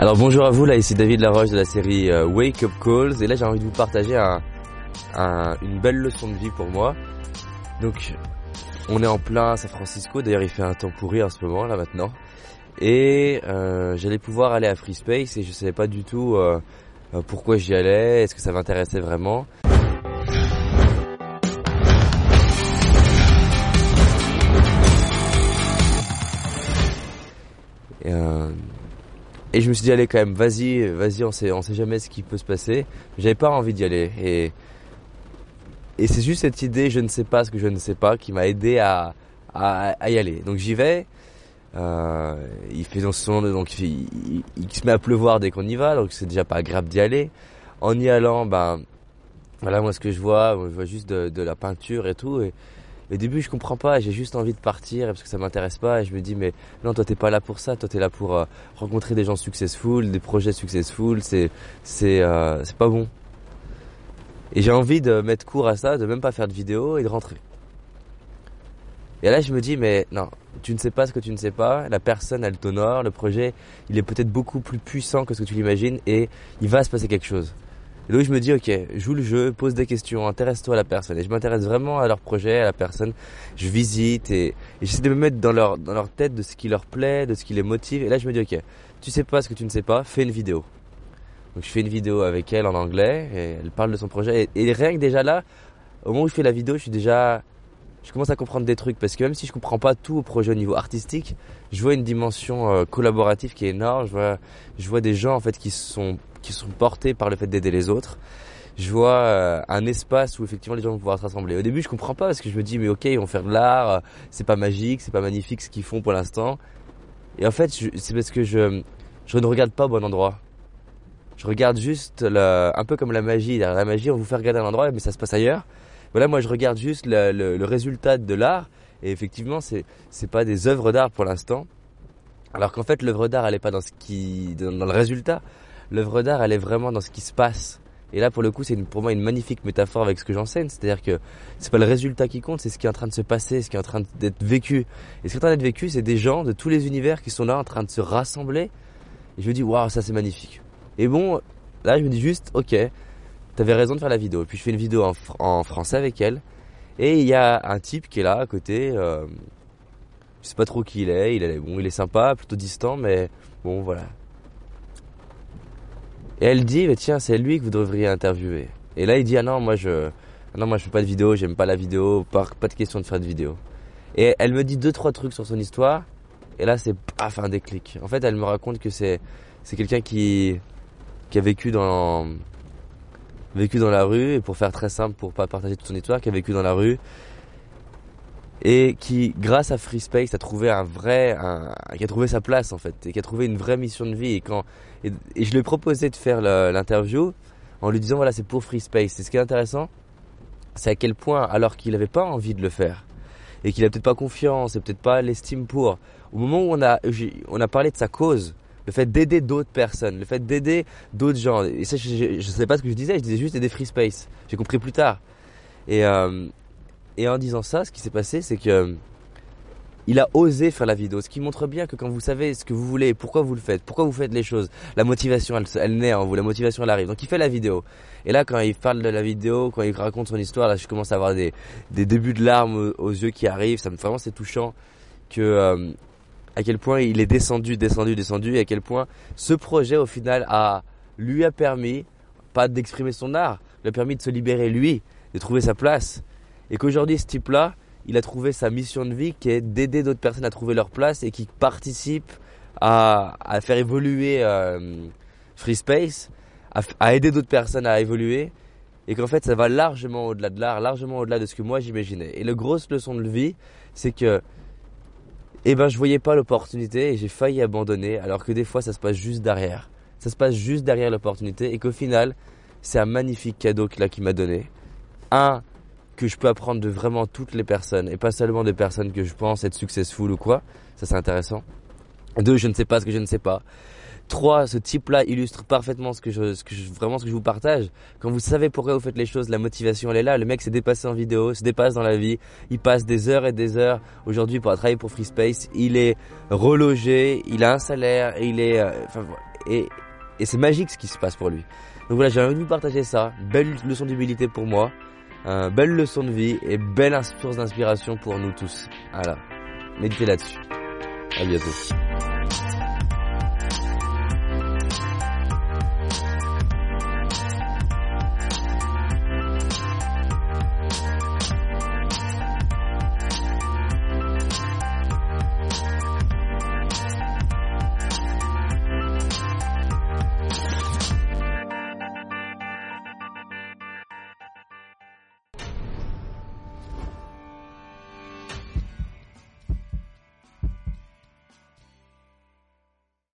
Alors bonjour à vous, là ici David Laroche de la série euh, Wake Up Calls et là j'ai envie de vous partager une belle leçon de vie pour moi. Donc on est en plein San Francisco, d'ailleurs il fait un temps pourri en ce moment là maintenant. Et euh, j'allais pouvoir aller à Free Space et je savais pas du tout euh, pourquoi j'y allais, est-ce que ça m'intéressait vraiment? Et je me suis dit allez quand même, vas-y, vas-y, on sait, on sait jamais ce qui peut se passer. J'avais pas envie d'y aller et et c'est juste cette idée, je ne sais pas ce que je ne sais pas, qui m'a aidé à, à, y aller. Donc j'y vais. Euh, il fait donc il, se met à pleuvoir dès qu'on y va, donc c'est déjà pas agréable d'y aller. En y allant, ben voilà moi ce que je vois, je vois juste de, la peinture et tout. Au début, je comprends pas, j'ai juste envie de partir parce que ça m'intéresse pas. Et je me dis, mais non, toi, t'es pas là pour ça. Toi, t'es là pour euh, rencontrer des gens successful, des projets successful. C'est, c'est, euh, c'est pas bon. Et j'ai envie de mettre court à ça, de même pas faire de vidéo et de rentrer. Et là, je me dis, mais non, tu ne sais pas ce que tu ne sais pas. La personne, elle t'honore. Le projet, il est peut-être beaucoup plus puissant que ce que tu l'imagines et il va se passer quelque chose. Et donc je me dis, ok, joue le jeu, pose des questions, intéresse-toi à la personne. Et je m'intéresse vraiment à leur projet, à la personne. Je visite et, j'essaie de me mettre dans leur, dans leur tête de ce qui leur plaît, de ce qui les motive. Et là je me dis, ok, tu sais pas ce que tu ne sais pas, fais une vidéo. Donc je fais une vidéo avec elle en anglais et elle parle de son projet. Et, et rien que déjà là, au moment où je fais la vidéo, je suis déjà je commence à comprendre des trucs parce que même si je comprends pas tout au projet au niveau artistique, je vois une dimension euh, collaborative qui est énorme. Je vois, je vois des gens en fait qui sont qui sont portés par le fait d'aider les autres. Je vois euh, un espace où effectivement les gens vont pouvoir se rassembler. Au début, je comprends pas parce que je me dis mais ok, ils vont faire de l'art, euh, c'est pas magique, c'est pas magnifique ce qu'ils font pour l'instant. Et en fait, c'est parce que je je ne regarde pas au bon endroit. Je regarde juste le, un peu comme la magie. La magie, on vous fait regarder un endroit, mais ça se passe ailleurs. Voilà, moi je regarde juste le, résultat de l'art et effectivement c'est pas des œuvres d'art pour l'instant. Alors qu'en fait l'œuvre d'art elle est pas dans ce qui dans, le résultat. L'œuvre d'art elle est vraiment dans ce qui se passe. Et là pour le coup c'est pour moi une magnifique métaphore avec ce que j'enseigne, c'est-à-dire que c'est pas le résultat qui compte, c'est ce qui est en train de se passer, ce qui est en train d'être vécu. Et ce qui est en train d'être vécu, c'est des gens de tous les univers qui sont là en train de se rassembler. Et je me dis waouh ça c'est magnifique. Et bon là je me dis juste ok t'avais raison de faire la vidéo. Puis je fais une vidéo en, français avec elle. Et il y a un type qui est là à côté. Euh, je sais pas trop qui il est. Il est bon, il est sympa, plutôt distant, mais bon voilà. Et elle dit, mais tiens, c'est lui que vous devriez interviewer. Et là, il dit, ah non, moi je, ah non, moi je fais pas de vidéo, j'aime pas la vidéo, pas, pas de question de faire de vidéo. Et elle me dit deux trois trucs sur son histoire. Et là, c'est paf un déclic. En fait, elle me raconte que c'est c'est quelqu'un qui qui a vécu dans vécu dans la rue, et pour faire très simple, pour pas partager toute son histoire, qui a vécu dans la rue, et qui, grâce à Free Space, a trouvé un vrai, qui a trouvé sa place en fait, et qui a trouvé une vraie mission de vie. Et quand, et, je lui ai proposé de faire l'interview en lui disant voilà c'est pour Free Space. Et ce qui est intéressant, c'est à quel point, alors qu'il n'avait pas envie de le faire, et qu'il a peut-être pas confiance, et peut-être pas l'estime pour, au moment où on a, on a parlé de sa cause, le fait d'aider d'autres personnes, le fait d'aider d'autres gens. Et ça, je ne savais pas ce que je disais, je disais juste aider Free Space. J'ai compris plus tard. Et, euh, et en disant ça, ce qui s'est passé, c'est que il a osé faire la vidéo, ce qui montre bien que quand vous savez ce que vous voulez, pourquoi vous le faites, pourquoi vous faites les choses, la motivation, elle, elle naît en vous, la motivation, elle arrive. Donc il fait la vidéo. Et là, quand il parle de la vidéo, quand il raconte son histoire, là, je commence à avoir des, des débuts de larmes aux, yeux qui arrivent. Ça me vraiment c'est touchant que euh, à quel point il est descendu, descendu, descendu, et à quel point ce projet au final lui a permis pas d'exprimer son art, lui a permis de se libérer lui, de trouver sa place, et qu'aujourd'hui ce type-là, il a trouvé sa mission de vie qui est d'aider d'autres personnes à trouver leur place et qui participe à, faire évoluer euh, Free Space, à, à aider d'autres personnes à évoluer, et qu'en fait ça va largement au-delà de l'art, largement au-delà de ce que moi j'imaginais. Et la grosse leçon de vie, c'est que eh ben je voyais pas l'opportunité et j'ai failli abandonner alors que des fois ça se passe juste derrière. Ça se passe juste derrière l'opportunité et qu'au final c'est un magnifique cadeau qu'il a qui m'a donné. Un que je peux apprendre de vraiment toutes les personnes et pas seulement des personnes que je pense être successful ou quoi. Ça c'est intéressant. Deux, je ne sais pas ce que je ne sais pas. 3, ce type-là illustre parfaitement ce que je, ce que je, vraiment ce que je vous partage. Quand vous savez pourquoi vous faites les choses, la motivation elle est là. Le mec s'est dépassé en vidéo, se dépasse dans la vie. Il passe des heures et des heures aujourd'hui pour travailler pour Free Space. Il est relogé, il a un salaire, il est, euh, et, c'est magique ce qui se passe pour lui. Donc voilà, j'ai envie de partager ça. Belle leçon d'humilité pour moi, euh, belle leçon de vie et belle source d'inspiration pour nous tous. Voilà, méditez là-dessus. À bientôt.